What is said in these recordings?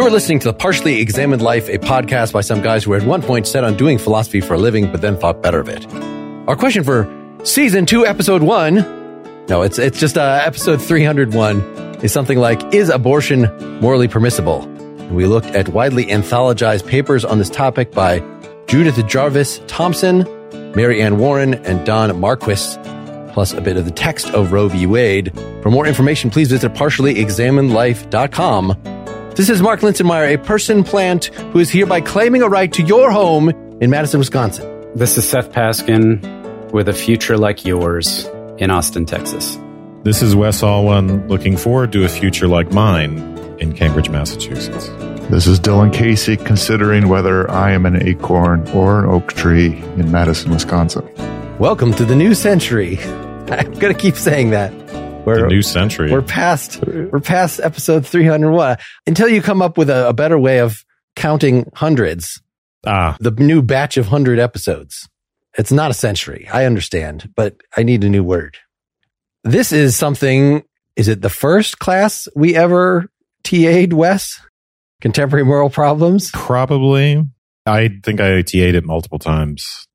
You're listening to the Partially Examined Life, a podcast by some guys who at one point set on doing philosophy for a living, but then thought better of it. Our question for season two, episode one. No, it's it's just uh, episode 301 is something like, is abortion morally permissible? And we looked at widely anthologized papers on this topic by Judith Jarvis Thomson, Mary Ann Warren, and Don Marquis, plus a bit of the text of Roe v. Wade. For more information, please visit partiallyexaminedlife.com this is Mark Linsenmayer, a person plant who is hereby claiming a right to your home in Madison, Wisconsin. This is Seth Paskin with a future like yours in Austin, Texas. This is Wes Alwan looking forward to a future like mine in Cambridge, Massachusetts. This is Dylan Casey considering whether I am an acorn or an oak tree in Madison, Wisconsin. Welcome to the new century. I'm going to keep saying that. We're, the new century. We're past, we're past episode 301 until you come up with a, a better way of counting hundreds. Ah, the new batch of hundred episodes. It's not a century. I understand, but I need a new word. This is something. Is it the first class we ever TA'd, Wes? Contemporary moral problems? Probably. I think I TA'd it multiple times.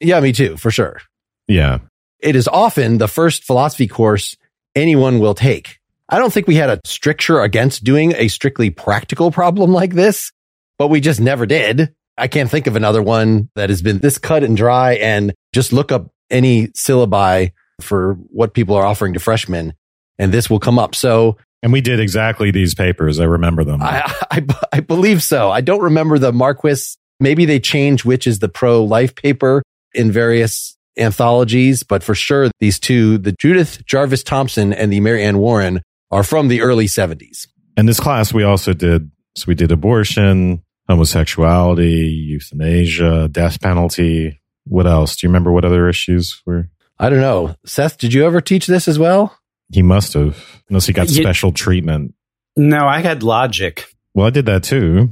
Yeah, me too, for sure. Yeah. It is often the first philosophy course anyone will take. I don't think we had a stricture against doing a strictly practical problem like this, but we just never did. I can't think of another one that has been this cut and dry and just look up any syllabi for what people are offering to freshmen and this will come up. So, and we did exactly these papers. I remember them. I, I, I believe so. I don't remember the Marquis. Maybe they change which is the pro life paper in various anthologies, but for sure, these two, the Judith Jarvis Thomson and the Mary Ann Warren, are from the early 70s. And this class, we also did, so we did abortion, homosexuality, euthanasia, death penalty. What else? Do you remember what other issues were? I don't know. Seth, did you ever teach this as well? He must have, unless he got you, special treatment. No, I had logic. Well, I did that too.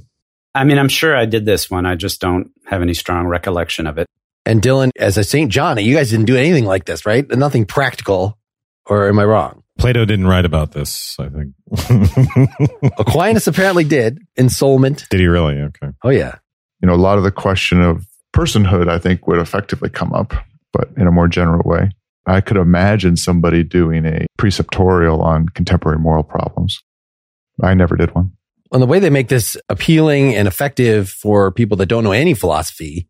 I mean, I'm sure I did this one. I just don't have any strong recollection of it. And Dylan, as a St. Johnny, you guys didn't do anything like this, right? Nothing practical. Or am I wrong? Plato didn't write about this, I think. Aquinas apparently did. Ensoulment. Did he really? Okay. Oh, yeah. You know, a lot of the question of personhood, I think, would effectively come up, but in a more general way. I could imagine somebody doing a preceptorial on contemporary moral problems. I never did one. And the way they make this appealing and effective for people that don't know any philosophy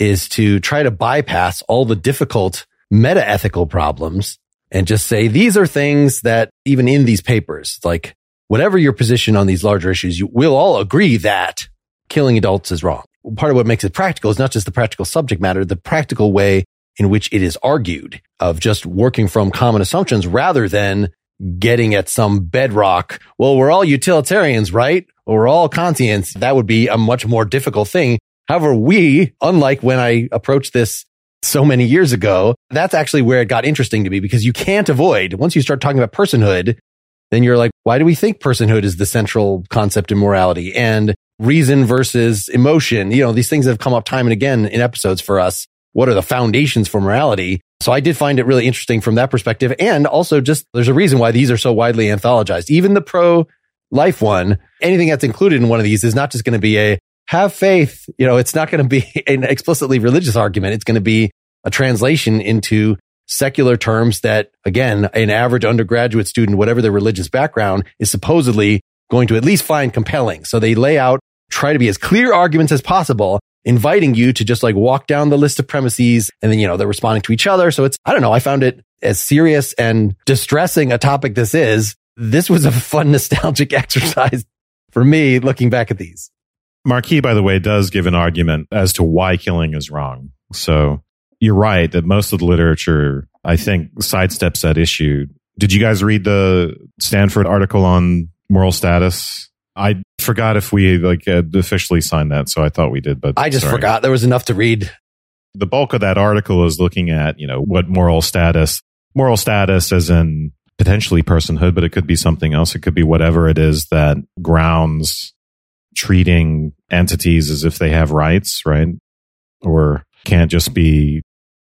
is to try to bypass all the difficult meta ethical problems and just say these are things that even in these papers, like whatever your position on these larger issues, you will all agree that killing adults is wrong. Part of what makes it practical is not just the practical subject matter, the practical way in which it is argued of just working from common assumptions rather than getting at some bedrock. Well, we're all utilitarians, right? Or we're all Kantians. That would be a much more difficult thing However, we, unlike when I approached this so many years ago, that's actually where it got interesting to me because you can't avoid once you start talking about personhood, then you're like, why do we think personhood is the central concept in morality and reason versus emotion? You know, these things have come up time and again in episodes for us. What are the foundations for morality? So I did find it really interesting from that perspective. And also just there's a reason why these are so widely anthologized. Even the pro life one, anything that's included in one of these is not just going to be a, have faith. You know, it's not going to be an explicitly religious argument. It's going to be a translation into secular terms that, again, an average undergraduate student, whatever their religious background, is supposedly going to at least find compelling. So they lay out, try to be as clear arguments as possible, inviting you to just like walk down the list of premises and then, you know, they're responding to each other. So it's, I don't know. I found it as serious and distressing a topic this is. This was a fun, nostalgic exercise for me looking back at these. Marquis, by the way, does give an argument as to why killing is wrong. So you're right that most of the literature, I think, sidesteps that issue. Did you guys read the Stanford article on moral status? I forgot if we like officially signed that, so I thought we did, but I just sorry. forgot there was enough to read. The bulk of that article is looking at, you know, what moral status, moral status as in potentially personhood, but it could be something else. It could be whatever it is that grounds treating entities as if they have rights, right? Or can't just be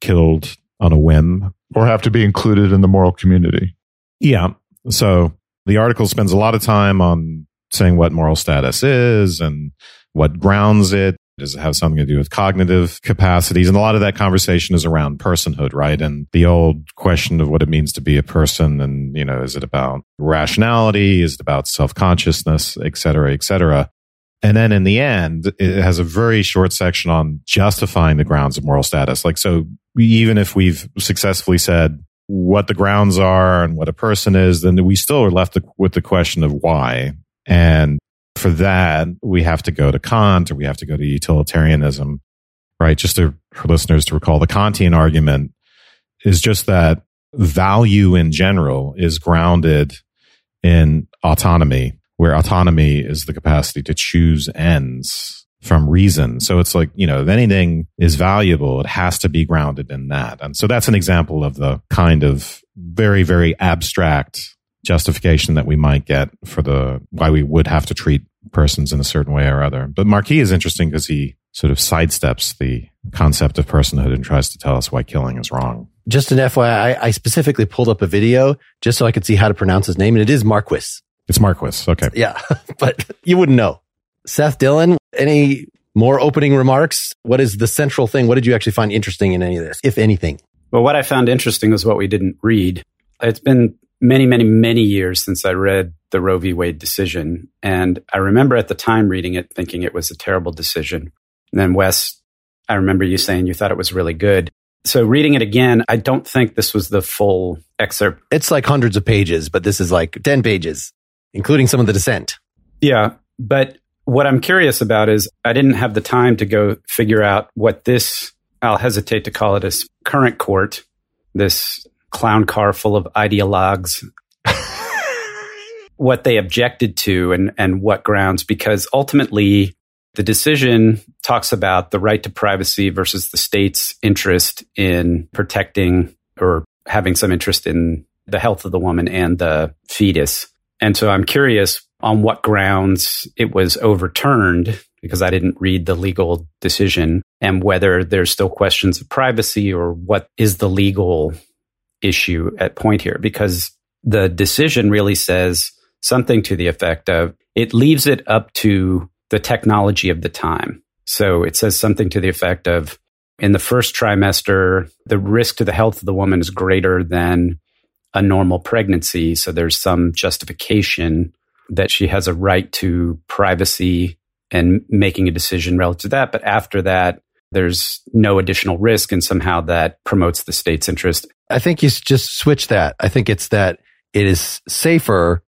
killed on a whim. Or have to be included in the moral community. Yeah. So the article spends a lot of time on saying what moral status is and what grounds it. Does it have something to do with cognitive capacities? And a lot of that conversation is around personhood, right? And the old question of what it means to be a person. And, you know, is it about rationality? Is it about self consciousness, et cetera, et cetera? And then in the end, it has a very short section on justifying the grounds of moral status. Like, so even if we've successfully said what the grounds are and what a person is, then we still are left with the question of why. And for that, we have to go to Kant or we have to go to utilitarianism, right? Just to, for listeners to recall, the Kantian argument is just that value in general is grounded in autonomy, where autonomy is the capacity to choose ends from reason. So it's like, you know, if anything is valuable, it has to be grounded in that. And so that's an example of the kind of very, very abstract justification that we might get for the why we would have to treat persons in a certain way or other. But Marquis is interesting because he sort of sidesteps the concept of personhood and tries to tell us why killing is wrong. Just an FYI, I specifically pulled up a video just so I could see how to pronounce his name, and it is Marquis. It's Marquis. Okay. Yeah, but you wouldn't know. Seth Dylan, any more opening remarks? What is the central thing? What did you actually find interesting in any of this, if anything? Well, what I found interesting was what we didn't read. It's been many, many, many years since I read the Roe v. Wade decision. And I remember at the time reading it thinking it was a terrible decision. And then, Wes, I remember you saying you thought it was really good. So, reading it again, I don't think this was the full excerpt. It's like hundreds of pages, but this is like 10 pages, including some of the dissent. Yeah. But what I'm curious about is I didn't have the time to go figure out what this, I'll hesitate to call it a current court, this clown car full of ideologues what they objected to and, and what grounds, because ultimately the decision talks about the right to privacy versus the state's interest in protecting or having some interest in the health of the woman and the fetus. And so I'm curious on what grounds it was overturned because I didn't read the legal decision and whether there's still questions of privacy or what is the legal issue at point here because the decision really says something to the effect of it leaves it up to the technology of the time. So it says something to the effect of in the first trimester, the risk to the health of the woman is greater than a normal pregnancy. So there's some justification that she has a right to privacy and making a decision relative to that. But after that, there's no additional risk and somehow that promotes the state's interest. I think you just switch that. I think it's that it is safer,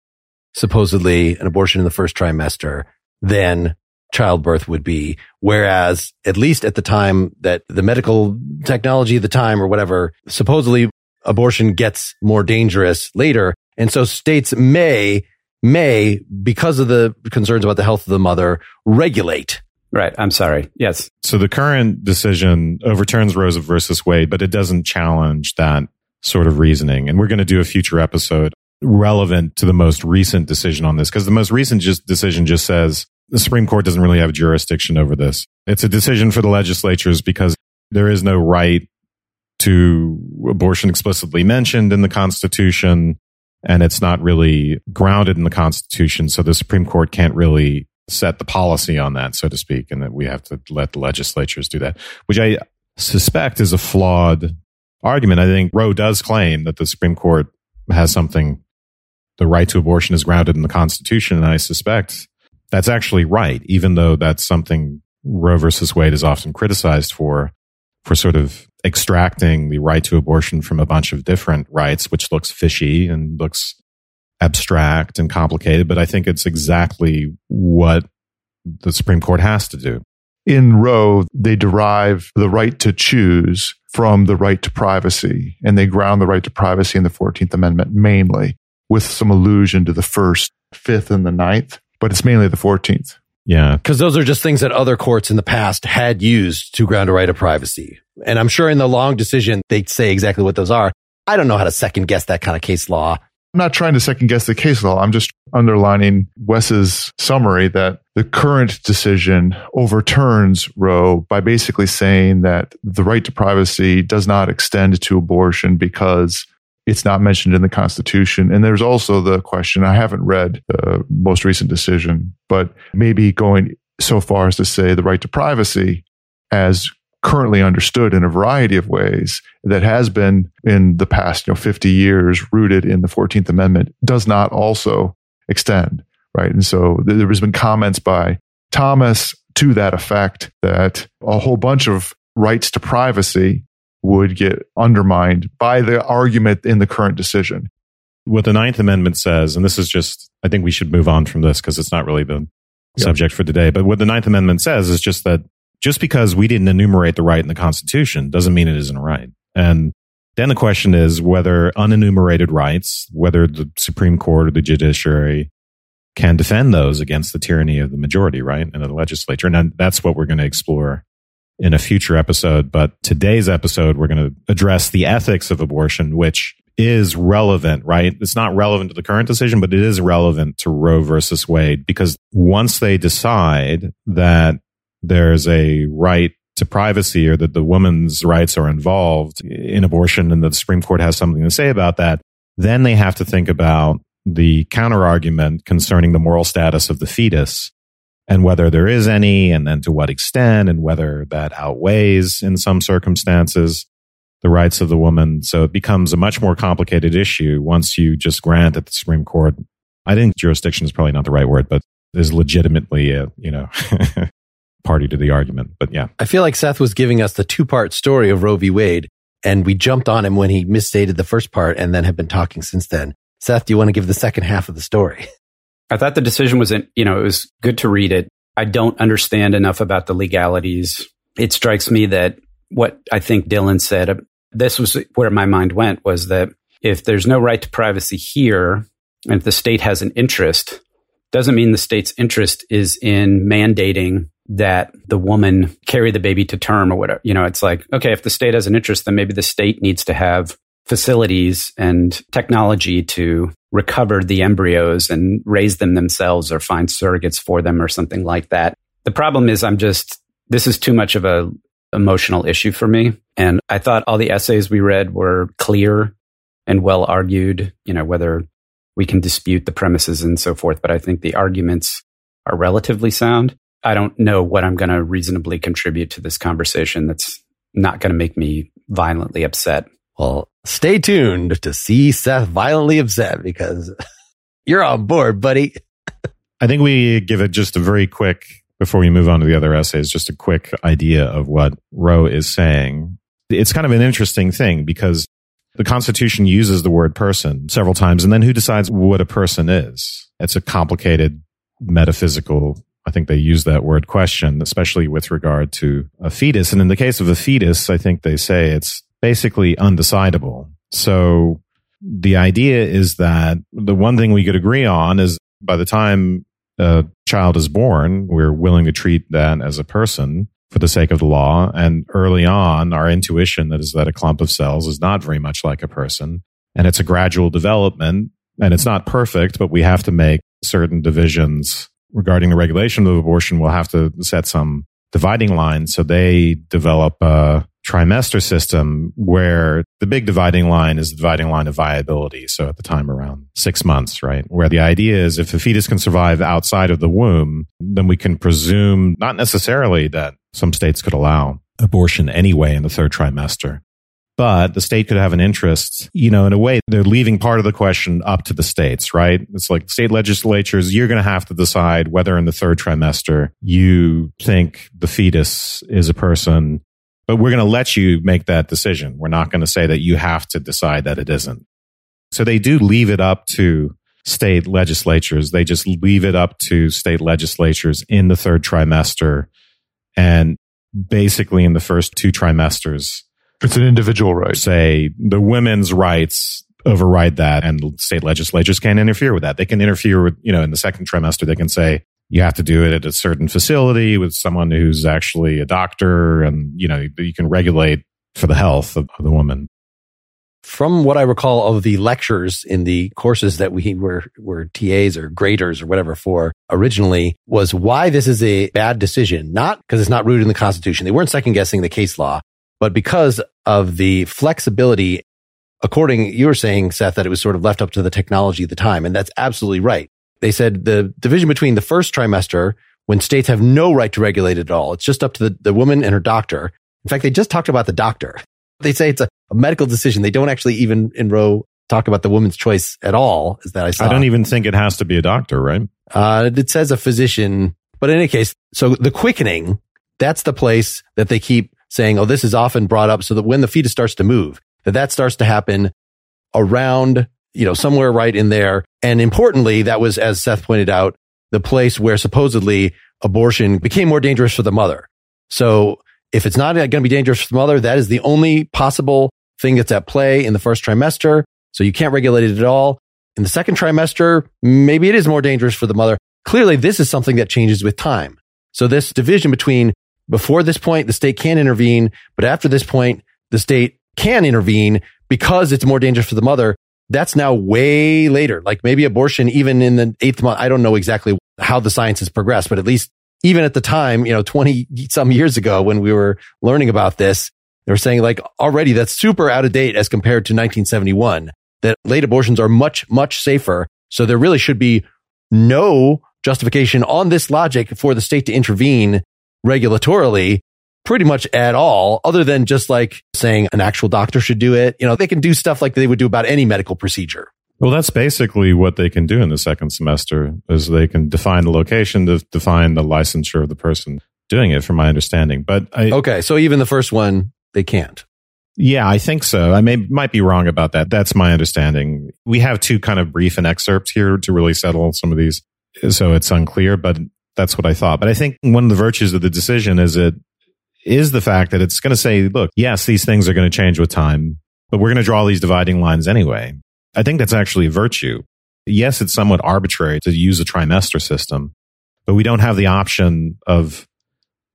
supposedly, an abortion in the first trimester than childbirth would be. Whereas, at least at the time that the medical technology the time or whatever, supposedly abortion gets more dangerous later. And so states may, may, because of the concerns about the health of the mother, regulate Right. I'm sorry. Yes. So the current decision overturns Roe versus Wade, but it doesn't challenge that sort of reasoning. And we're going to do a future episode relevant to the most recent decision on this because the most recent just decision just says the Supreme Court doesn't really have jurisdiction over this. It's a decision for the legislatures because there is no right to abortion explicitly mentioned in the Constitution and it's not really grounded in the Constitution. So the Supreme Court can't really set the policy on that, so to speak, and that we have to let the legislatures do that, which I suspect is a flawed argument. I think Roe does claim that the Supreme Court has something, the right to abortion is grounded in the Constitution, and I suspect that's actually right, even though that's something Roe versus Wade is often criticized for, for sort of extracting the right to abortion from a bunch of different rights, which looks fishy and looks abstract and complicated, but I think it's exactly what the Supreme Court has to do. in Roe, they derive the right to choose from the right to privacy, and they ground the right to privacy in the 14th Amendment mainly, with some allusion to the first, fifth, and the ninth, but it's mainly the 14th. Yeah. Because those are just things that other courts in the past had used to ground a right of privacy. And I'm sure in the long decision, they say exactly what those are. I don't know how to second guess that kind of case law. I'm not trying to second guess the case law. I'm just underlining Wes's summary that the current decision overturns Roe by basically saying that the right to privacy does not extend to abortion because it's not mentioned in the Constitution. And there's also the question I haven't read the most recent decision, but maybe going so far as to say the right to privacy as currently understood in a variety of ways that has been in the past you know 50 years rooted in the 14th amendment does not also extend right? And so there has been comments by thomas to that effect that a whole bunch of rights to privacy would get undermined by the argument in the current decision. What the ninth amendment says and this is just i think we should move on from this because it's not really the subject for today but what the ninth amendment says is just that just because we didn't enumerate the right in the Constitution doesn't mean it isn't right. And then the question is whether unenumerated rights, whether the Supreme Court or the judiciary can defend those against the tyranny of the majority, right? And the legislature. And that's what we're going to explore in a future episode. But today's episode, we're going to address the ethics of abortion, which is relevant, right? It's not relevant to the current decision, but it is relevant to Roe versus Wade because once they decide that there's a right to privacy or that the woman's rights are involved in abortion and the Supreme Court has something to say about that, then they have to think about the counter argument concerning the moral status of the fetus and whether there is any and then to what extent and whether that outweighs in some circumstances the rights of the woman. So it becomes a much more complicated issue once you just grant that the Supreme Court, I think jurisdiction is probably not the right word, but is legitimately a, you know, party to the argument. But yeah. I feel like Seth was giving us the two part story of Roe v. Wade, and we jumped on him when he misstated the first part and then have been talking since then. Seth, do you want to give the second half of the story? I thought the decision was, in, you know, it was good to read it. I don't understand enough about the legalities. It strikes me that what I think Dylan said, uh, this was where my mind went was that if there's no right to privacy here, and if the state has an interest, doesn't mean the state's interest is in mandating that the woman carry the baby to term or whatever. You know, it's like, okay, if the state has an interest, then maybe the state needs to have facilities and technology to recover the embryos and raise them themselves or find surrogates for them or something like that. The problem is I'm just, this is too much of a emotional issue for me. And I thought all the essays we read were clear and well argued, you know, whether we can dispute the premises and so forth, but I think the arguments are relatively sound. I don't know what I'm going to reasonably contribute to this conversation that's not going to make me violently upset. Well, stay tuned to see Seth violently upset because you're on board, buddy. I think we give it just a very quick, before we move on to the other essays, just a quick idea of what Roe is saying. It's kind of an interesting thing because the Constitution uses the word person several times, and then who decides what a person is? It's a complicated metaphysical I think they use that word question, especially with regard to a fetus. And in the case of a fetus, I think they say it's basically undecidable. So the idea is that the one thing we could agree on is by the time a child is born, we're willing to treat that as a person for the sake of the law. And early on, our intuition that is that a clump of cells is not very much like a person. And it's a gradual development and it's not perfect, but we have to make certain divisions regarding the regulation of abortion will have to set some dividing lines. So they develop a trimester system where the big dividing line is the dividing line of viability. So at the time around six months, right? Where the idea is if a fetus can survive outside of the womb, then we can presume not necessarily that some states could allow abortion anyway in the third trimester but the state could have an interest. You know, in a way, they're leaving part of the question up to the states, right? It's like state legislatures, you're going to have to decide whether in the third trimester you think the fetus is a person, but we're going to let you make that decision. We're not going to say that you have to decide that it isn't. So they do leave it up to state legislatures. They just leave it up to state legislatures in the third trimester And basically in the first two trimesters, it's an individual right. Say the women's rights override that and state legislatures can't interfere with that. They can interfere with, you know, in the second trimester, they can say, you have to do it at a certain facility with someone who's actually a doctor and, you know, you can regulate for the health of, of the woman. From what I recall of the lectures in the courses that we were, were TAs or graders or whatever for originally was why this is a bad decision. Not because it's not rooted in the constitution. They weren't second guessing the case law, but because of the flexibility according, you were saying, Seth, that it was sort of left up to the technology at the time. And that's absolutely right. They said the division between the first trimester when states have no right to regulate it at all. It's just up to the, the woman and her doctor. In fact, they just talked about the doctor. They say it's a, a medical decision. They don't actually even in Roe talk about the woman's choice at all. Is that I saw? I don't even think it has to be a doctor, right? Uh, it says a physician, but in any case, so the quickening, that's the place that they keep saying, oh, this is often brought up so that when the fetus starts to move, that that starts to happen around, you know, somewhere right in there. And importantly, that was, as Seth pointed out, the place where supposedly abortion became more dangerous for the mother. So if it's not going to be dangerous for the mother, that is the only possible thing that's at play in the first trimester. So you can't regulate it at all. In the second trimester, maybe it is more dangerous for the mother. Clearly, this is something that changes with time. So this division between before this point, the state can intervene, but after this point, the state can intervene because it's more dangerous for the mother. That's now way later. Like maybe abortion, even in the eighth month. I don't know exactly how the science has progressed, but at least even at the time, you know, 20 some years ago when we were learning about this, they were saying like already that's super out of date as compared to 1971, that late abortions are much, much safer. So there really should be no justification on this logic for the state to intervene regulatorily pretty much at all, other than just like saying an actual doctor should do it. You know, they can do stuff like they would do about any medical procedure. Well, that's basically what they can do in the second semester is they can define the location to define the licensure of the person doing it from my understanding. But I, okay. So even the first one, they can't. Yeah, I think so. I may might be wrong about that. That's my understanding. We have two kind of brief and excerpts here to really settle some of these, so it's unclear. But that's what I thought. But I think one of the virtues of the decision is it is the fact that it's going to say, look, yes, these things are going to change with time, but we're going to draw these dividing lines anyway. I think that's actually a virtue. Yes, it's somewhat arbitrary to use a trimester system, but we don't have the option of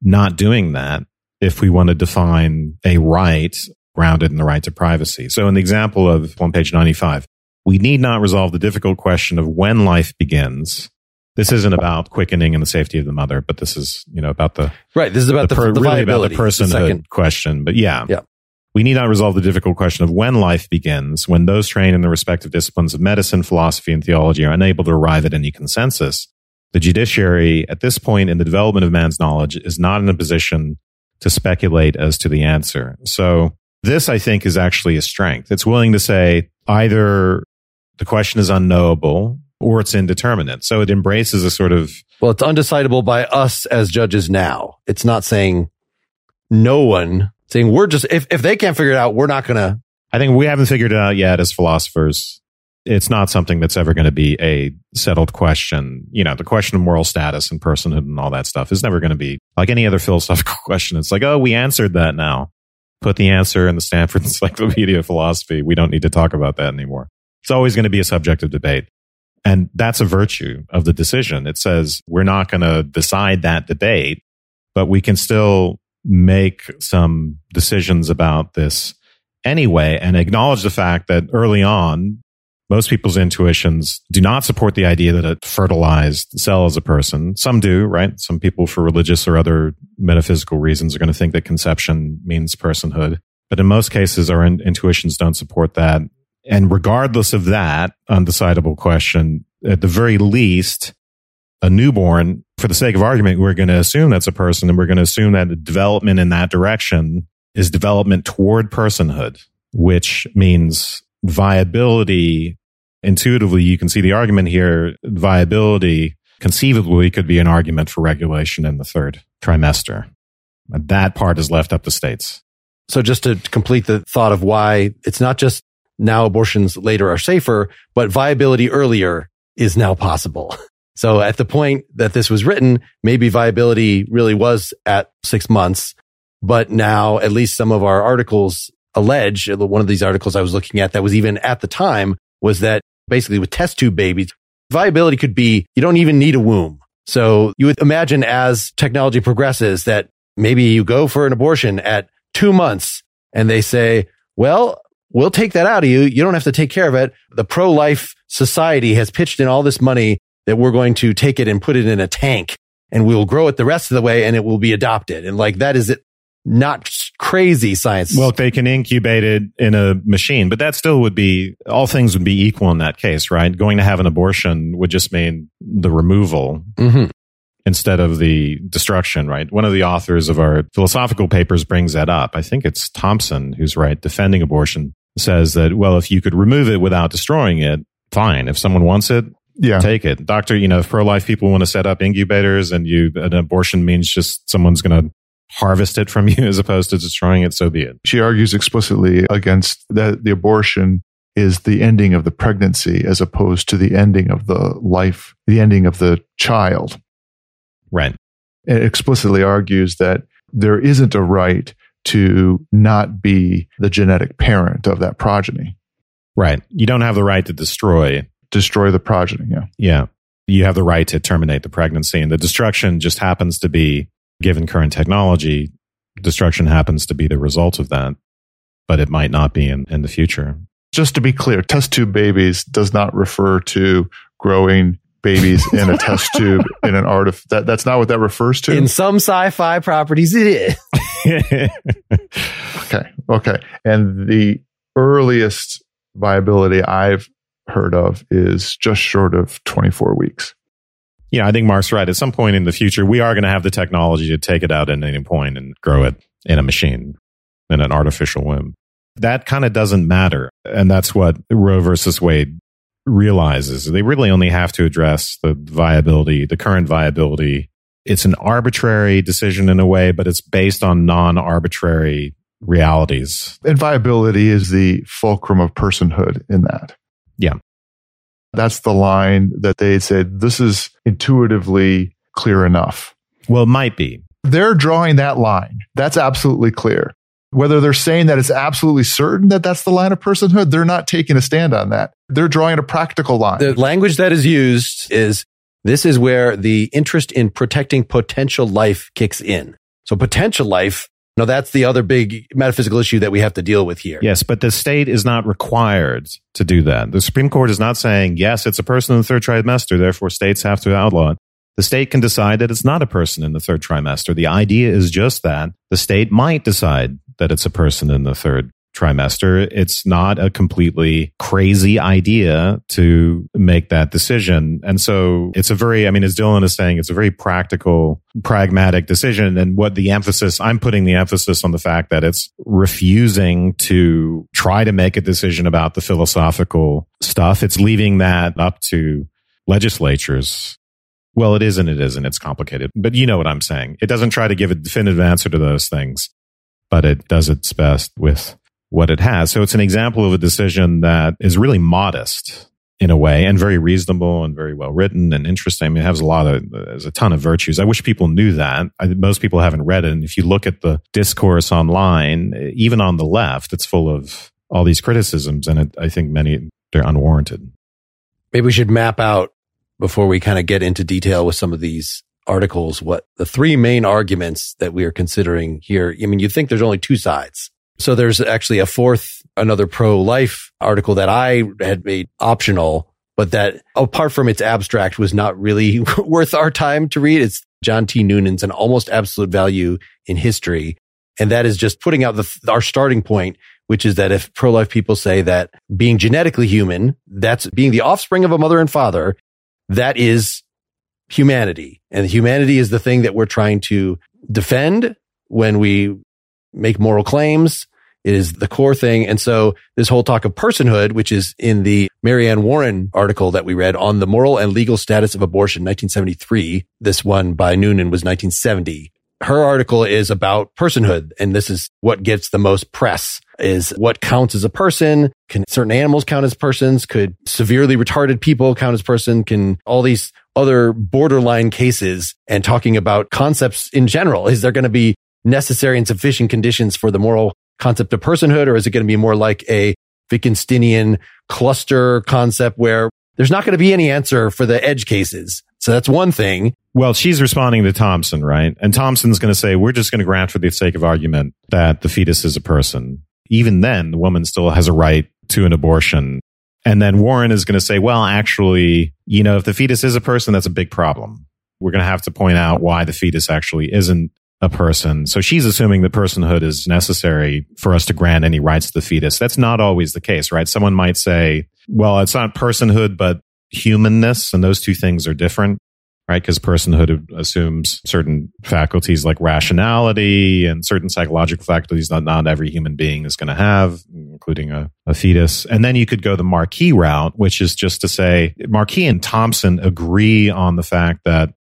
not doing that if we want to define a right grounded in the right to privacy. So in the example of on page 95, we need not resolve the difficult question of when life begins this isn't about quickening and the safety of the mother, but this is, you know, about the right. This is about the, the, per, the really about the personhood the question. But yeah, yeah. We need not resolve the difficult question of when life begins, when those trained in the respective disciplines of medicine, philosophy, and theology are unable to arrive at any consensus. The judiciary, at this point in the development of man's knowledge, is not in a position to speculate as to the answer. So this, I think, is actually a strength. It's willing to say either the question is unknowable or it's indeterminate. So it embraces a sort of. Well, it's undecidable by us as judges now. It's not saying no one saying we're just, if, if they can't figure it out, we're not going to. I think we haven't figured it out yet as philosophers. It's not something that's ever going to be a settled question. You know, the question of moral status and personhood and all that stuff is never going to be like any other philosophical question. It's like, oh, we answered that now. Put the answer in the Stanford Encyclopedia of Philosophy. We don't need to talk about that anymore. It's always going to be a subject of debate. And that's a virtue of the decision. It says we're not going to decide that debate, but we can still make some decisions about this anyway and acknowledge the fact that early on, most people's intuitions do not support the idea that a fertilized cell is a person. Some do, right? Some people for religious or other metaphysical reasons are going to think that conception means personhood. But in most cases, our in- intuitions don't support that. And regardless of that undecidable question, at the very least, a newborn, for the sake of argument, we're going to assume that's a person and we're going to assume that development in that direction is development toward personhood, which means viability. Intuitively, you can see the argument here. Viability conceivably could be an argument for regulation in the third trimester. That part is left up to states. So just to complete the thought of why it's not just now abortions later are safer, but viability earlier is now possible. So at the point that this was written, maybe viability really was at six months. But now at least some of our articles allege, uh, one of these articles I was looking at that was even at the time was that basically with test tube babies, viability could be you don't even need a womb. So you would imagine as technology progresses that maybe you go for an abortion at two months and they say, well, we'll take that out of you. You don't have to take care of it. The pro life society has pitched in all this money that we're going to take it and put it in a tank and we'll grow it the rest of the way and it will be adopted. And like that is it not crazy science. Well, they can incubate it in a machine, but that still would be, all things would be equal in that case, right? Going to have an abortion would just mean the removal mm-hmm. instead of the destruction, right? One of the authors of our philosophical papers brings that up. I think it's Thomson who's right, defending abortion says that, well, if you could remove it without destroying it, fine. If someone wants it, yeah. take it. Doctor, you know, if pro-life people want to set up incubators and you, an abortion means just someone's going to harvest it from you as opposed to destroying it, so be it. She argues explicitly against that the abortion is the ending of the pregnancy as opposed to the ending of the life, the ending of the child. Right. It explicitly argues that there isn't a right to not be the genetic parent of that progeny. Right. You don't have the right to destroy destroy the progeny. Yeah. Yeah. You have the right to terminate the pregnancy and the destruction just happens to be given current technology, destruction happens to be the result of that, but it might not be in, in the future. Just to be clear, test tube babies does not refer to growing babies in a test tube in an art of that. That's not what that refers to. In some sci-fi properties, it is. okay. Okay. And the earliest viability I've heard of is just short of 24 weeks yeah, I think Mark's right. At some point in the future, we are going to have the technology to take it out at any point and grow it in a machine, in an artificial womb. That kind of doesn't matter. And that's what Roe versus Wade realizes. They really only have to address the viability, the current viability. It's an arbitrary decision in a way, but it's based on non arbitrary realities. And viability is the fulcrum of personhood in that. Yeah. That's the line that they said, this is intuitively clear enough. Well, it might be. They're drawing that line. That's absolutely clear. Whether they're saying that it's absolutely certain that that's the line of personhood, they're not taking a stand on that. They're drawing a practical line. The language that is used is this is where the interest in protecting potential life kicks in. So potential life no, that's the other big metaphysical issue that we have to deal with here. Yes, but the state is not required to do that. The Supreme Court is not saying, yes, it's a person in the third trimester, therefore states have to outlaw it. The state can decide that it's not a person in the third trimester. The idea is just that the state might decide that it's a person in the third trimester. It's not a completely crazy idea to make that decision. And so it's a very, I mean, as Dylan is saying, it's a very practical, pragmatic decision. And what the emphasis, I'm putting the emphasis on the fact that it's refusing to try to make a decision about the philosophical stuff. It's leaving that up to legislatures well, it is and it isn't. It's complicated, but you know what I'm saying. It doesn't try to give a definitive answer to those things, but it does its best with what it has. So it's an example of a decision that is really modest in a way and very reasonable and very well written and interesting. I mean, it has a lot of, there's a ton of virtues. I wish people knew that. I, most people haven't read it. And if you look at the discourse online, even on the left, it's full of all these criticisms. And it, I think many, they're unwarranted. Maybe we should map out before we kind of get into detail with some of these articles, what the three main arguments that we are considering here. I mean, you think there's only two sides so there's actually a fourth, another pro life article that I had made optional, but that apart from its abstract was not really worth our time to read. It's John T. Noonan's an almost absolute value in history. And that is just putting out the, our starting point, which is that if pro life people say that being genetically human, that's being the offspring of a mother and father, that is humanity. And humanity is the thing that we're trying to defend when we make moral claims. It is the core thing. And so this whole talk of personhood, which is in the Marianne Warren article that we read on the moral and legal status of abortion, 1973. This one by Noonan was 1970. her article is about personhood. And this is what gets the most press is what counts as a person. Can certain animals count as persons? Could severely retarded people count as person? Can all these other borderline cases and talking about concepts in general? Is there going to be necessary and sufficient conditions for the moral concept of personhood? Or is it going to be more like a Wittgensteinian cluster concept where there's not going to be any answer for the edge cases. So that's one thing. Well, she's responding to Thomson, right? And Thomson's going to say, we're just going to grant for the sake of argument that the fetus is a person. Even then, the woman still has a right to an abortion. And then Warren is going to say, well, actually, you know, if the fetus is a person, that's a big problem. We're going to have to point out why the fetus actually isn't a person. So she's assuming that personhood is necessary for us to grant any rights to the fetus. That's not always the case, right? Someone might say, well, it's not personhood, but humanness. And those two things are different, right? Because personhood assumes certain faculties like rationality and certain psychological faculties that not every human being is going to have, including a, a fetus. And then you could go the Marquis route, which is just to say Marquis and Thomson agree on the fact that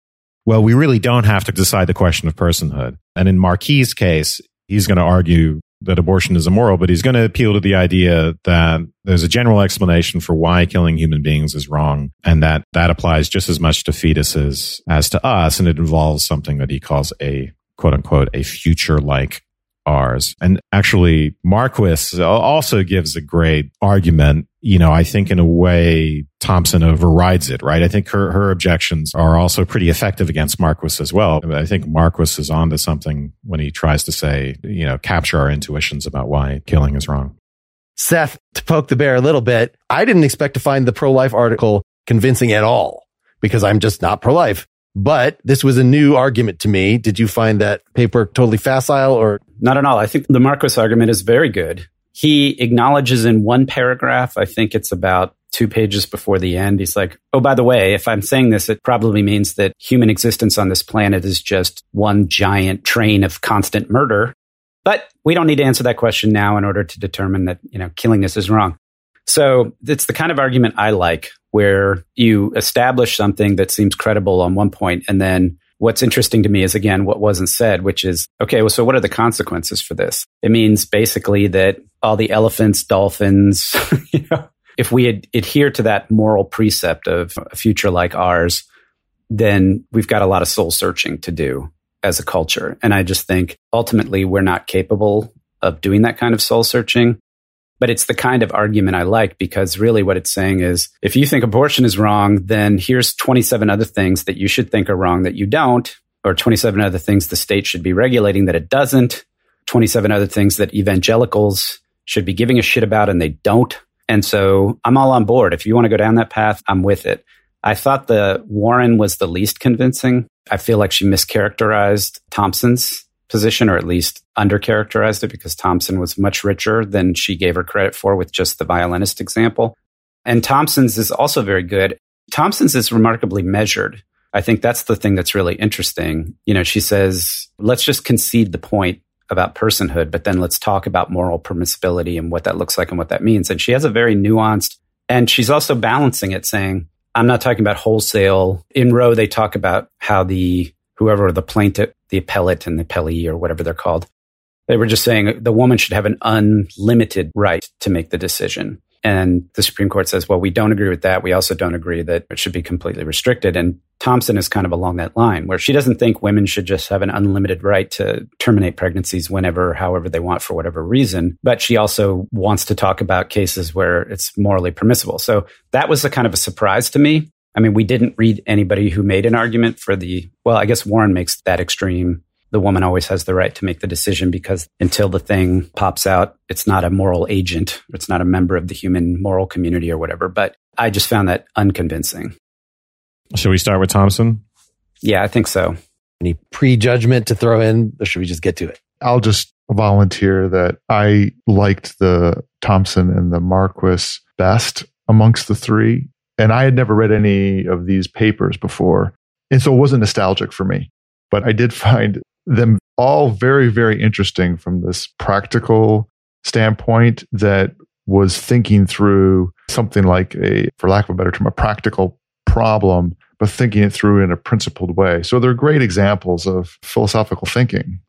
well, we really don't have to decide the question of personhood. And in Marquis's case, he's going to argue that abortion is immoral, but he's going to appeal to the idea that there's a general explanation for why killing human beings is wrong and that that applies just as much to fetuses as to us. And it involves something that he calls a quote unquote, a future like ours. And actually, Marquis also gives a great argument. You know, I think in a way, Thomson overrides it, right? I think her, her objections are also pretty effective against Marquis as well. I think Marquis is onto something when he tries to say, you know, capture our intuitions about why killing is wrong. Seth, to poke the bear a little bit, I didn't expect to find the pro life article convincing at all because I'm just not pro life. But this was a new argument to me. Did you find that paper totally facile or? Not at all. I think the Marquis argument is very good. He acknowledges in one paragraph, I think it's about two pages before the end, he's like, Oh, by the way, if I'm saying this, it probably means that human existence on this planet is just one giant train of constant murder. But we don't need to answer that question now in order to determine that, you know, killing this is wrong. So it's the kind of argument I like where you establish something that seems credible on one point and then what's interesting to me is again what wasn't said which is okay well so what are the consequences for this? It means basically that all the elephants dolphins you know if we ad- adhere to that moral precept of a future like ours then we've got a lot of soul searching to do as a culture. And i just think ultimately we're not capable of doing that kind of soul searching but it's the kind of argument I like because really what it's saying is if you think abortion is wrong, then here's 27 other things that you should think are wrong that you don't, or 27 other things the state should be regulating that it doesn't, 27 other things that evangelicals should be giving a shit about and they don't. And so I'm all on board. If you want to go down that path, I'm with it. I thought the Warren was the least convincing. I feel like she mischaracterized Thomson's position, or at least undercharacterized it because Thomson was much richer than she gave her credit for with just the violinist example. And Thomson's is also very good. Thomson's is remarkably measured. I think that's the thing that's really interesting. You know, she says, let's just concede the point about personhood, but then let's talk about moral permissibility and what that looks like and what that means. And she has a very nuanced, and she's also balancing it saying, I'm not talking about wholesale. In Roe, they talk about how the whoever the plaintiff, the appellate and the appellee or whatever they're called, they were just saying the woman should have an unlimited right to make the decision. And the Supreme Court says, well, we don't agree with that. We also don't agree that it should be completely restricted. And Thomson is kind of along that line where she doesn't think women should just have an unlimited right to terminate pregnancies whenever, however they want for whatever reason. But she also wants to talk about cases where it's morally permissible. So that was a kind of a surprise to me. I mean, we didn't read anybody who made an argument for the, well, I guess Warren makes that extreme. The woman always has the right to make the decision because until the thing pops out, it's not a moral agent. It's not a member of the human moral community or whatever. But I just found that unconvincing. Should we start with Thomson? Yeah, I think so. Any prejudgment to throw in, or should we just get to it? I'll just volunteer that I liked the Thomson and the Marquis best amongst the three. And I had never read any of these papers before. And so it wasn't nostalgic for me. But I did find them all very, very interesting from this practical standpoint that was thinking through something like a, for lack of a better term, a practical problem, but thinking it through in a principled way. So they're great examples of philosophical thinking.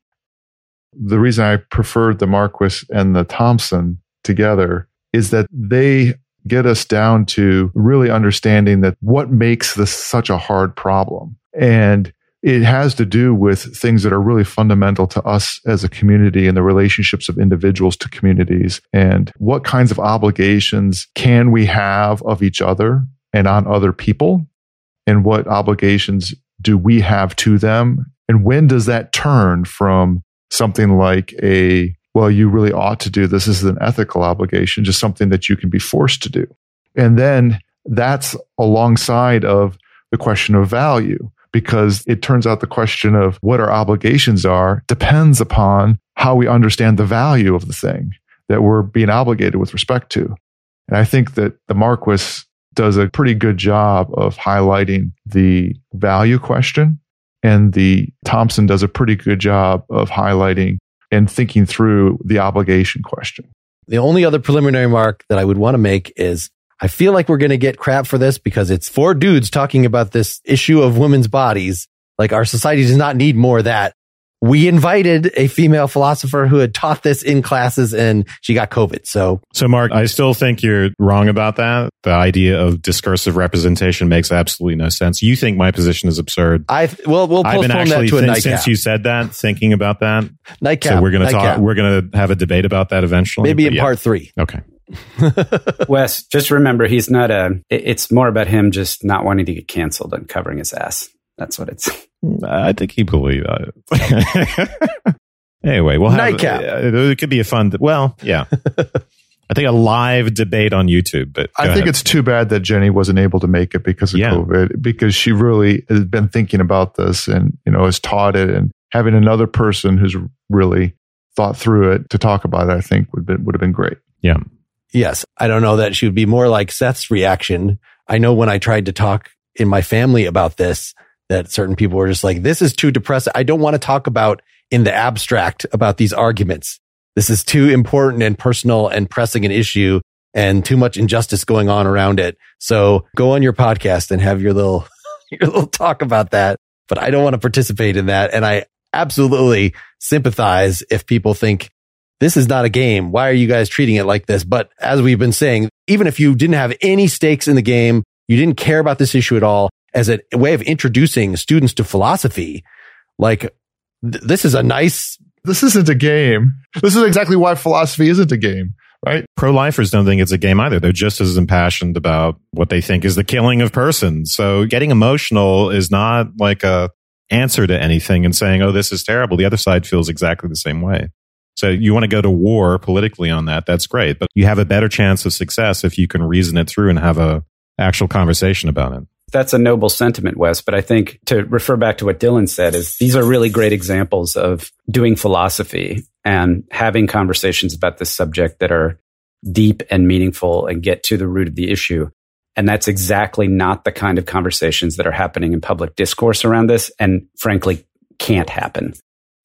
The reason I preferred the Marquis and the Thomson together is that they get us down to really understanding that what makes this such a hard problem. And it has to do with things that are really fundamental to us as a community and the relationships of individuals to communities and what kinds of obligations can we have of each other and on other people and what obligations do we have to them and when does that turn from something like a well you really ought to do this, this is an ethical obligation just something that you can be forced to do and then that's alongside of the question of value because it turns out the question of what our obligations are depends upon how we understand the value of the thing that we're being obligated with respect to. And I think that the Marquis does a pretty good job of highlighting the value question. And the Thomson does a pretty good job of highlighting and thinking through the obligation question. The only other preliminary mark that I would want to make is I feel like we're going to get crap for this because it's four dudes talking about this issue of women's bodies. Like our society does not need more of that. We invited a female philosopher who had taught this in classes and she got COVID. So, so Mark, I still think you're wrong about that. The idea of discursive representation makes absolutely no sense. You think my position is absurd. I, well, we'll postpone I've been actually, that to a nightcap. Since you said that, thinking about that. Nightcap. So we're going to nightcap. talk, we're going to have a debate about that eventually. Maybe in yeah. part three. Okay. Wes, just remember he's not a. It's more about him just not wanting to get canceled and covering his ass. That's what it's. I think he believed that. anyway, we'll have Nightcap. Uh, it could be a fun. Well, yeah. I think a live debate on YouTube. But I think ahead. it's too bad that Jenny wasn't able to make it because of Yeah. COVID, because she really has been thinking about this and you know has taught it, and having another person who's really thought through it to talk about it, I think would been, would have been great. yeah. Yes. I don't know that she would be more like Seth's reaction. I know when I tried to talk in my family about this, that certain people were just like, this is too depressing. I don't want to talk about in the abstract about these arguments. This is too important and personal and pressing an issue and too much injustice going on around it. So go on your podcast and have your little, your little talk about that. But I don't want to participate in that. And I absolutely sympathize if people think this is not a game. Why are you guys treating it like this? But as we've been saying, even if you didn't have any stakes in the game, you didn't care about this issue at all as a way of introducing students to philosophy, like th- this is a nice, This isn't a game. This is exactly why philosophy isn't a game, right? Pro lifers don't think it's a game either. They're just as impassioned about what they think is the killing of persons. So getting emotional is not like a answer to anything and saying, Oh, this is terrible. The other side feels exactly the same way. So you want to go to war politically on that. That's great, but you have a better chance of success if you can reason it through and have a actual conversation about it. That's a noble sentiment, Wes. But I think to refer back to what Dylan said is these are really great examples of doing philosophy and having conversations about this subject that are deep and meaningful and get to the root of the issue. And that's exactly not the kind of conversations that are happening in public discourse around this and frankly can't happen.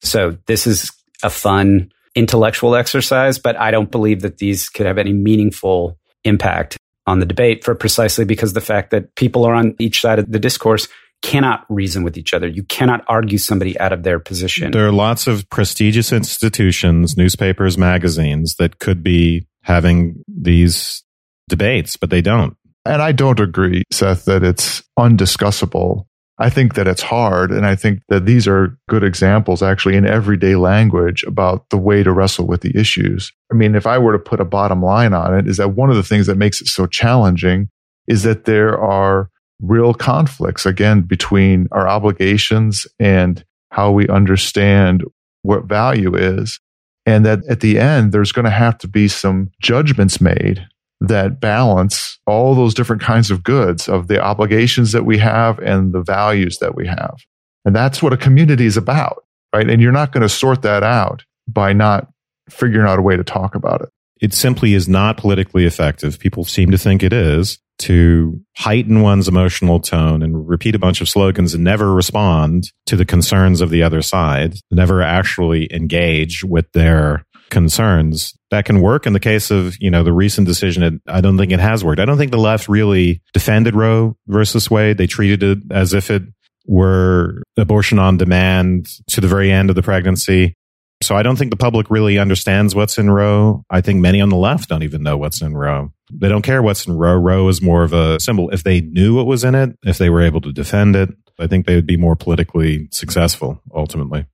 So this is a fun intellectual exercise, but I don't believe that these could have any meaningful impact on the debate for precisely because the fact that people are on each side of the discourse cannot reason with each other. You cannot argue somebody out of their position. There are lots of prestigious institutions, newspapers, magazines that could be having these debates, but they don't. And I don't agree, Seth, that it's undiscussable. I think that it's hard. And I think that these are good examples actually in everyday language about the way to wrestle with the issues. I mean, if I were to put a bottom line on it, is that one of the things that makes it so challenging is that there are real conflicts again between our obligations and how we understand what value is. And that at the end, there's going to have to be some judgments made that balance all those different kinds of goods of the obligations that we have and the values that we have. And that's what a community is about, right? And you're not going to sort that out by not figuring out a way to talk about it. It simply is not politically effective. People seem to think it is to heighten one's emotional tone and repeat a bunch of slogans and never respond to the concerns of the other side, never actually engage with their concerns. That can work in the case of, you know, the recent decision. It, I don't think it has worked. I don't think the left really defended Roe versus Wade. They treated it as if it were abortion on demand to the very end of the pregnancy. So I don't think the public really understands what's in Roe. I think many on the left don't even know what's in Roe. They don't care what's in Roe. Roe is more of a symbol. If they knew what was in it, if they were able to defend it, I think they would be more politically successful ultimately.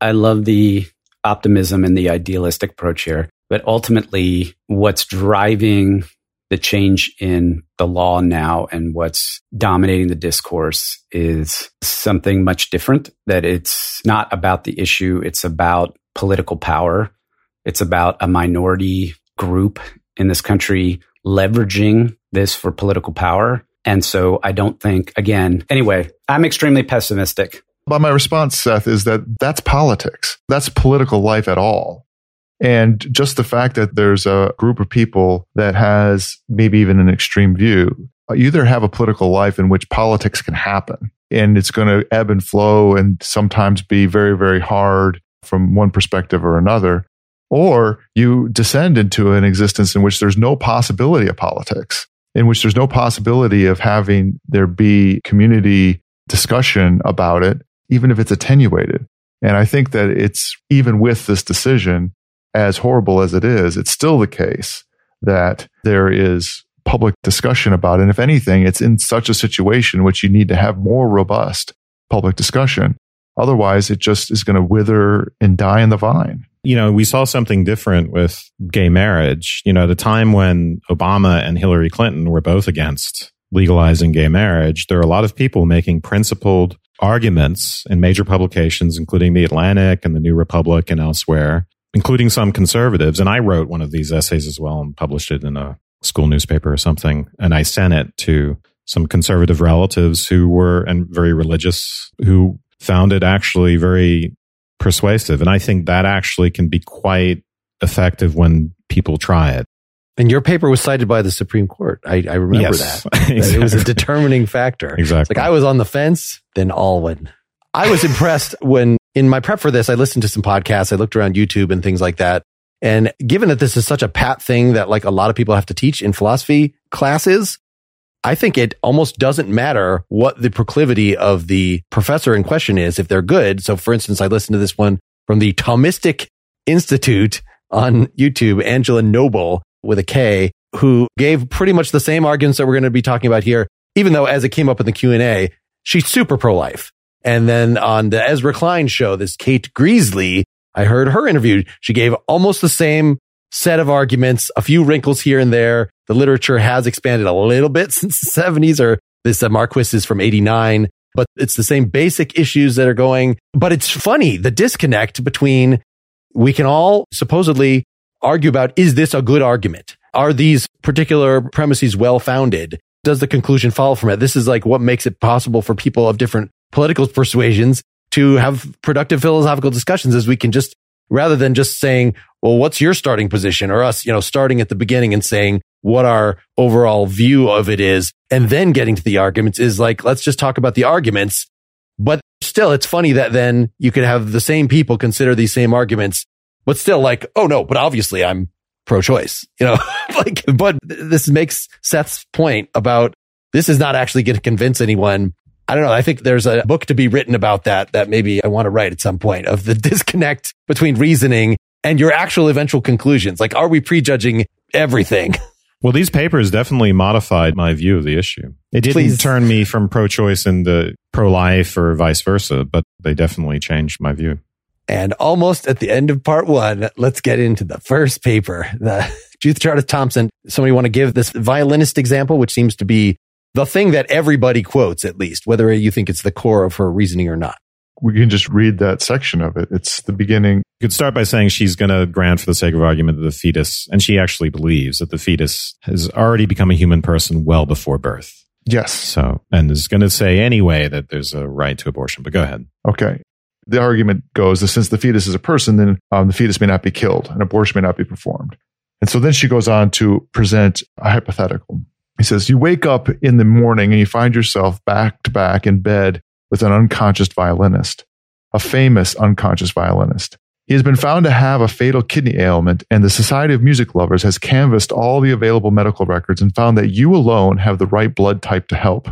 I love the optimism and the idealistic approach here. But ultimately, what's driving the change in the law now and what's dominating the discourse is something much different, that it's not about the issue. It's about political power. It's about a minority group in this country leveraging this for political power. And so I don't think, again, anyway, I'm extremely pessimistic. But my response, Seth, is that that's politics. That's political life at all. And just the fact that there's a group of people that has maybe even an extreme view, either have a political life in which politics can happen and it's going to ebb and flow and sometimes be very, very hard from one perspective or another, or you descend into an existence in which there's no possibility of politics, in which there's no possibility of having there be community discussion about it, even if it's attenuated. And I think that it's even with this decision, as horrible as it is, it's still the case that there is public discussion about it. And if anything, it's in such a situation which you need to have more robust public discussion. Otherwise, it just is going to wither and die in the vine. You know, we saw something different with gay marriage. You know, the time when Obama and Hillary Clinton were both against legalizing gay marriage, there are a lot of people making principled arguments in major publications, including The Atlantic and The New Republic and elsewhere, including some conservatives. And I wrote one of these essays as well and published it in a school newspaper or something. And I sent it to some conservative relatives who were and very religious who found it actually very persuasive. And I think that actually can be quite effective when people try it. And your paper was cited by the Supreme Court. I, I remember Yes, that. That exactly. It was a determining factor. Exactly. Like I was on the fence, then Alwyn. I was impressed when in my prep for this, I listened to some podcasts. I looked around YouTube and things like that. And given that this is such a pat thing that like a lot of people have to teach in philosophy classes, I think it almost doesn't matter what the proclivity of the professor in question is if they're good. So for instance, I listened to this one from the Thomistic Institute on YouTube, Angela Knobel with a K, who gave pretty much the same arguments that we're going to be talking about here, even though as it came up in the Q&A, she's super pro-life. And then on the Ezra Klein show, this Kate Greasley, I heard her interview. She gave almost the same set of arguments, a few wrinkles here and there. The literature has expanded a little bit since the 70s or this uh, Marquis is from 89, but it's the same basic issues that are going. But it's funny, the disconnect between we can all supposedly argue about, is this a good argument? Are these particular premises well founded? Does the conclusion follow from it? This is like what makes it possible for people of different political persuasions to have productive philosophical discussions as we can just, rather than just saying, well, what's your starting position or us, you know, starting at the beginning and saying what our overall view of it is and then getting to the arguments is like, let's just talk about the arguments. But still, it's funny that then you could have the same people consider these same arguments, but still like, oh no, but obviously I'm pro-choice, you know, like, but this makes Seth's point about this is not actually going to convince anyone. I don't know. I think there's a book to be written about that, that maybe I want to write at some point of the disconnect between reasoning and your actual eventual conclusions. Like, are we prejudging everything? Well, these papers definitely modified my view of the issue. It didn't Please. turn me from pro-choice into pro-life or vice versa, but they definitely changed my view. And almost at the end of part one, let's get into the first paper, the Judith Jarvis Thomson. Somebody want to give this violinist example, which seems to be the thing that everybody quotes, at least, whether you think it's the core of her reasoning or not. We can just read that section of it. It's the beginning. You could start by saying she's going to grant, for the sake of argument, that the fetus, and she actually believes that the fetus has already become a human person well before birth. Yes. So, and is going to say anyway that there's a right to abortion. But go ahead. Okay. The argument goes that since the fetus is a person, then um, the fetus may not be killed. An abortion may not be performed. And so then she goes on to present a hypothetical. He says, You wake up in the morning and you find yourself back to back in bed with an unconscious violinist, a famous unconscious violinist. He has been found to have a fatal kidney ailment, and the Society of Music Lovers has canvassed all the available medical records and found that you alone have the right blood type to help.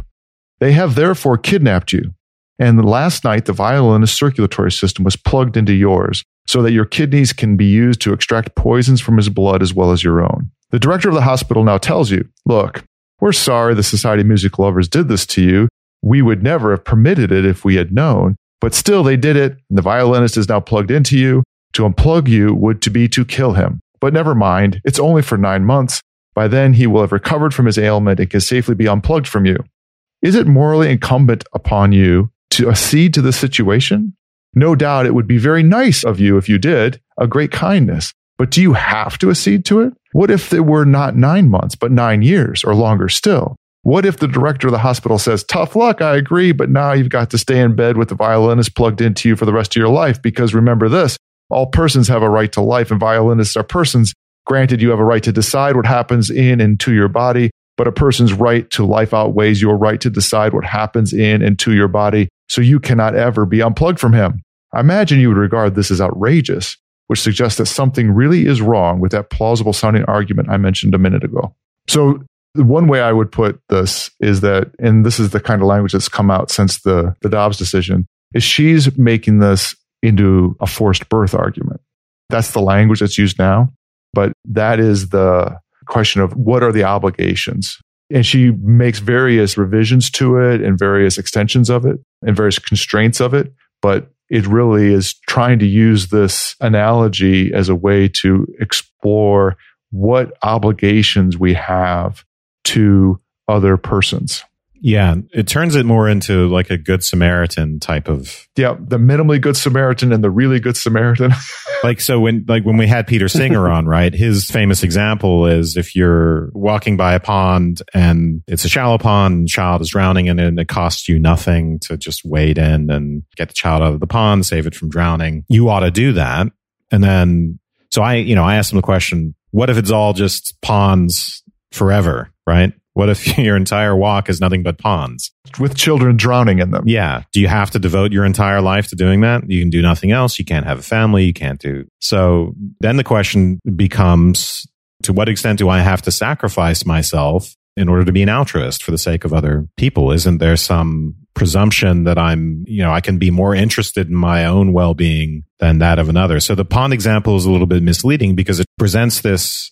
They have therefore kidnapped you. And last night, the violinist's circulatory system was plugged into yours so that your kidneys can be used to extract poisons from his blood as well as your own. The director of the hospital now tells you, look, we're sorry the Society of Music Lovers did this to you. We would never have permitted it if we had known. But still, they did it. And the violinist is now plugged into you. To unplug you would to be to kill him. But never mind, it's only for nine months. By then, he will have recovered from his ailment and can safely be unplugged from you. Is it morally incumbent upon you to accede to this situation? No doubt it would be very nice of you if you did, a great kindness. But do you have to accede to it? What if it were not nine months, but nine years or longer still? What if the director of the hospital says, tough luck, I agree, but now you've got to stay in bed with the violinist plugged into you for the rest of your life? Because remember this, all persons have a right to life and violinists are persons. Granted, you have a right to decide what happens in and to your body, but a person's right to life outweighs your right to decide what happens in and to your body. So you cannot ever be unplugged from him. I imagine you would regard this as outrageous, which suggests that something really is wrong with that plausible sounding argument I mentioned a minute ago. So one way I would put this is that, and this is the kind of language that's come out since the, the Dobbs decision, is she's making this into a forced birth argument. That's the language that's used now. But that is the question of what are the obligations? And she makes various revisions to it and various extensions of it and various constraints of it. But it really is trying to use this analogy as a way to explore what obligations we have to other persons. Yeah, it turns it more into like a good Samaritan type of. Yeah, the minimally good Samaritan and the really good Samaritan. like so when like when we had Peter Singer on, right? His famous example is if you're walking by a pond and it's a shallow pond, and child is drowning in it, and it costs you nothing to just wade in and get the child out of the pond, save it from drowning. You ought to do that. And then so I, you know, I asked him the question, what if it's all just ponds forever, right? What if your entire walk is nothing but ponds? With children drowning in them. Yeah. Do you have to devote your entire life to doing that? You can do nothing else. You can't have a family. You can't do. So then the question becomes to what extent do I have to sacrifice myself in order to be an altruist for the sake of other people? Isn't there some presumption that I'm, you know, I can be more interested in my own well being than that of another? So the pond example is a little bit misleading because it presents this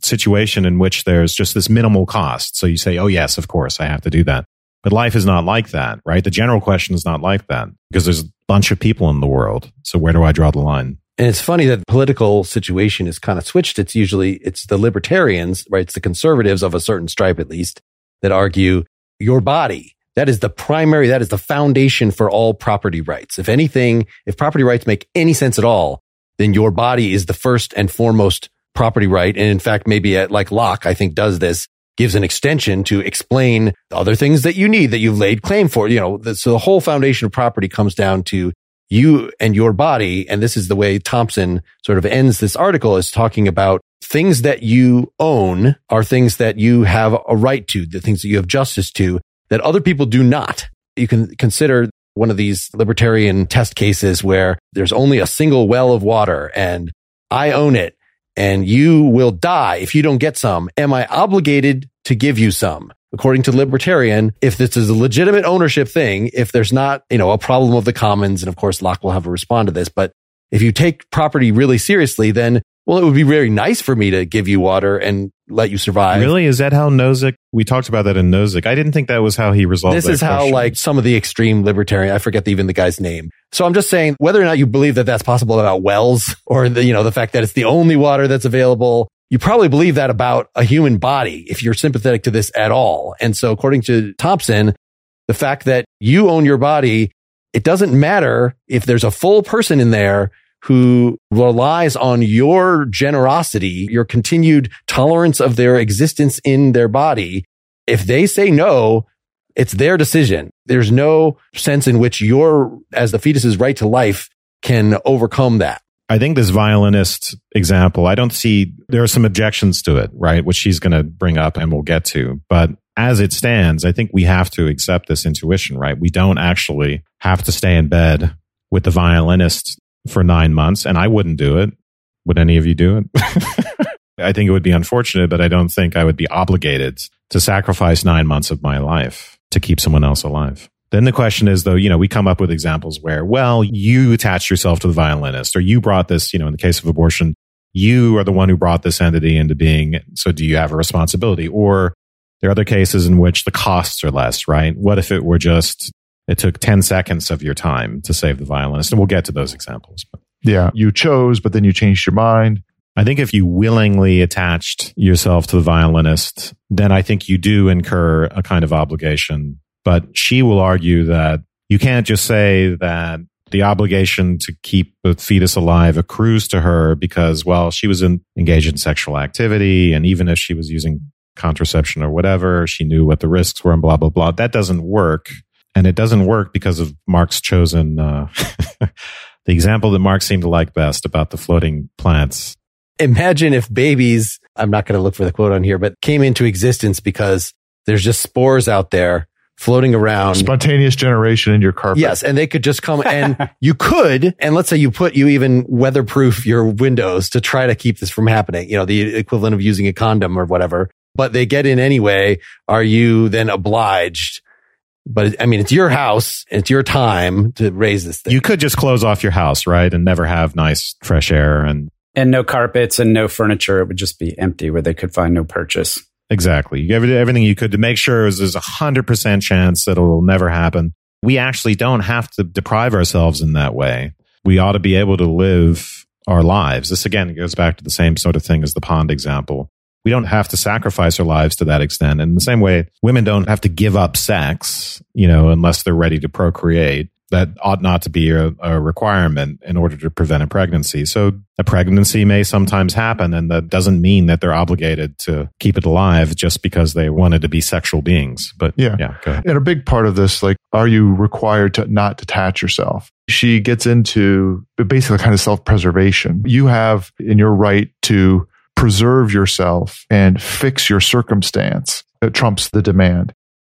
situation in which there's just this minimal cost. So you say, oh, yes, of course, I have to do that. But life is not like that, right? The general question is not like that because there's a bunch of people in the world. So where do I draw the line? And it's funny that the political situation is kind of switched. It's usually, it's the libertarians, right? It's the conservatives of a certain stripe, at least, that argue your body. That is the primary, that is the foundation for all property rights. If anything, if property rights make any sense at all, then your body is the first and foremost property right. And in fact, maybe at like Locke, I think does this gives an extension to explain the other things that you need that you've laid claim for. You know, so the whole foundation of property comes down to you and your body. And this is the way Thomson sort of ends this article is talking about things that you own are things that you have a right to, the things that you have justice to that other people do not. You can consider one of these libertarian test cases where there's only a single well of water and I own it and you will die if you don't get some. Am I obligated to give you some? According to libertarian, if this is a legitimate ownership thing, if there's not, you know, a problem of the commons, and of course Locke will have to respond to this, but if you take property really seriously, then well, it would be very nice for me to give you water and let you survive. Really? Is that how Nozick? We talked about that in Nozick. I didn't think that was how he resolved. This is how, like, some of the extreme libertarian. I forget even the guy's name. So I'm just saying whether or not you believe that that's possible about wells or the, you know, the fact that it's the only water that's available. You probably believe that about a human body if you're sympathetic to this at all. And so according to Thomson, the fact that you own your body, it doesn't matter if there's a full person in there who relies on your generosity, your continued tolerance of their existence in their body. If they say no, it's their decision. There's no sense in which your, as the fetus's right to life can overcome that. I think this violinist example, I don't see, there are some objections to it, right? Which she's going to bring up and we'll get to. But as it stands, I think we have to accept this intuition, right? We don't actually have to stay in bed with the violinist for nine months, and I wouldn't do it. Would any of you do it? I think it would be unfortunate, but I don't think I would be obligated to sacrifice nine months of my life to keep someone else alive. Then the question is, though, you know, we come up with examples where, well, you attached yourself to the violinist or you brought this, you know, in the case of abortion, you are the one who brought this entity into being. So do you have a responsibility? Or there are other cases in which the costs are less, right? What if it were just, it took 10 seconds of your time to save the violinist? And we'll get to those examples. Yeah. You chose, but then you changed your mind. I think if you willingly attached yourself to the violinist, then I think you do incur a kind of obligation. But she will argue that you can't just say that the obligation to keep the fetus alive accrues to her because, well, she was in, engaged in sexual activity. And even if she was using contraception or whatever, she knew what the risks were and blah, blah, blah. That doesn't work. And it doesn't work because of Mark's chosen, uh, the example that Mark seemed to like best about the floating plants imagine if babies, I'm not going to look for the quote on here, but came into existence because there's just spores out there floating around. Spontaneous generation in your carpet. Yes. And they could just come and you could, and let's say you put, you even weatherproof your windows to try to keep this from happening, you know, the equivalent of using a condom or whatever, but they get in anyway. Are you then obliged? But I mean, it's your house. It's your time to raise this thing. You could just close off your house, right? And never have nice fresh air and and no carpets and no furniture. It would just be empty where they could find no purchase. Exactly. You did everything you could to make sure there's a hundred percent chance that it will never happen. We actually don't have to deprive ourselves in that way. We ought to be able to live our lives. This again goes back to the same sort of thing as the pond example. We don't have to sacrifice our lives to that extent. And in the same way, women don't have to give up sex, you know, unless they're ready to procreate that ought not to be a, a, requirement in order to prevent a pregnancy. So a pregnancy may sometimes happen, and that doesn't mean that they're obligated to keep it alive just because they wanted to be sexual beings. But yeah, yeah and a big part of this, like, are you required to not detach yourself? She gets into basically kind of self preservation. You have in your right to preserve yourself and fix your circumstance that trumps the demand.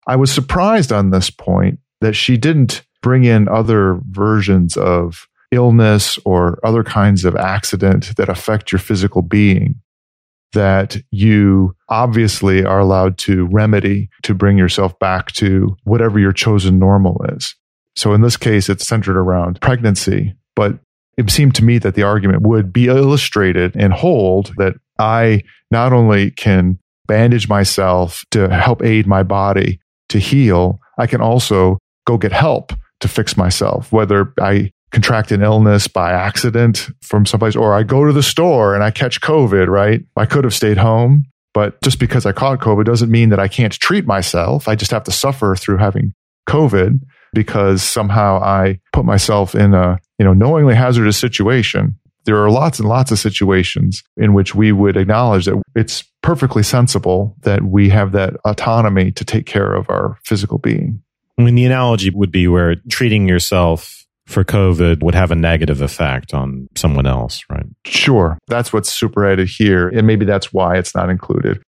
I was surprised on this point that she didn't bring in other versions of illness or other kinds of accident that affect your physical being that you obviously are allowed to remedy to bring yourself back to whatever your chosen normal is. So in this case, it's centered around pregnancy, but it seemed to me that the argument would be illustrated and hold that I not only can bandage myself to help aid my body to heal, I can also go get help to fix myself, whether I contract an illness by accident from someplace or I go to the store and I catch COVID, right? I could have stayed home, but just because I caught COVID doesn't mean that I can't treat myself. I just have to suffer through having COVID because somehow I put myself in a, you know, knowingly hazardous situation. There are lots and lots of situations in which we would acknowledge that it's perfectly sensible that we have that autonomy to take care of our physical being. I mean, the analogy would be where treating yourself for COVID would have a negative effect on someone else, right? Sure. That's what's superadded here. And maybe that's why it's not included.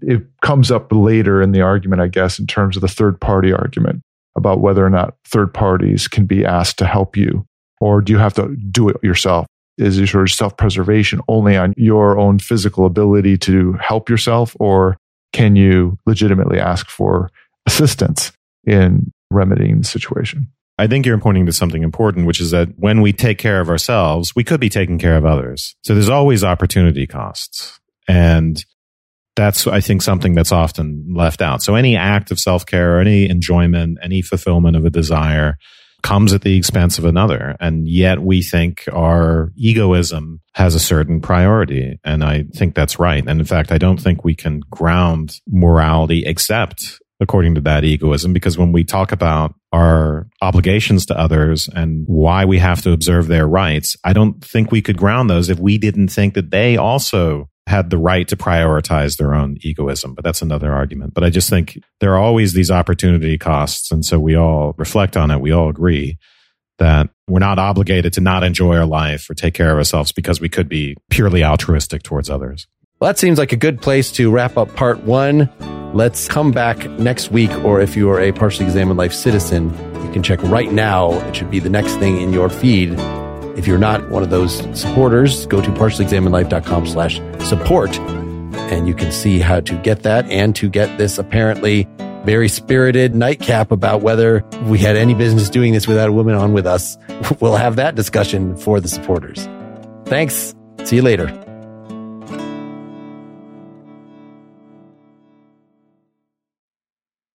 It comes up later in the argument, I guess, in terms of the third party argument about whether or not third parties can be asked to help you, or do you have to do it yourself? Is your sort of self preservation only on your own physical ability to help yourself, or can you legitimately ask for assistance? in remedying the situation. I think you're pointing to something important, which is that when we take care of ourselves, we could be taking care of others. So there's always opportunity costs. And that's, I think, something that's often left out. So any act of self care or any enjoyment, any fulfillment of a desire comes at the expense of another. And yet we think our egoism has a certain priority. And I think that's right. And in fact, I don't think we can ground morality except according to that egoism, because when we talk about our obligations to others and why we have to observe their rights, I don't think we could ground those if we didn't think that they also had the right to prioritize their own egoism. But that's another argument. But I just think there are always these opportunity costs. And so we all reflect on it. We all agree that we're not obligated to not enjoy our life or take care of ourselves because we could be purely altruistic towards others. Well, that seems like a good place to wrap up part one. Let's come back next week, or if you are a partially examined life citizen, you can check right now. It should be the next thing in your feed If you're not one of those supporters, go to partiallyexaminedlife.com slash support and you can see how to get that and to get this apparently very spirited nightcap about whether we had any business doing this without a woman on with us. We'll have that discussion for the supporters. Thanks. See you later.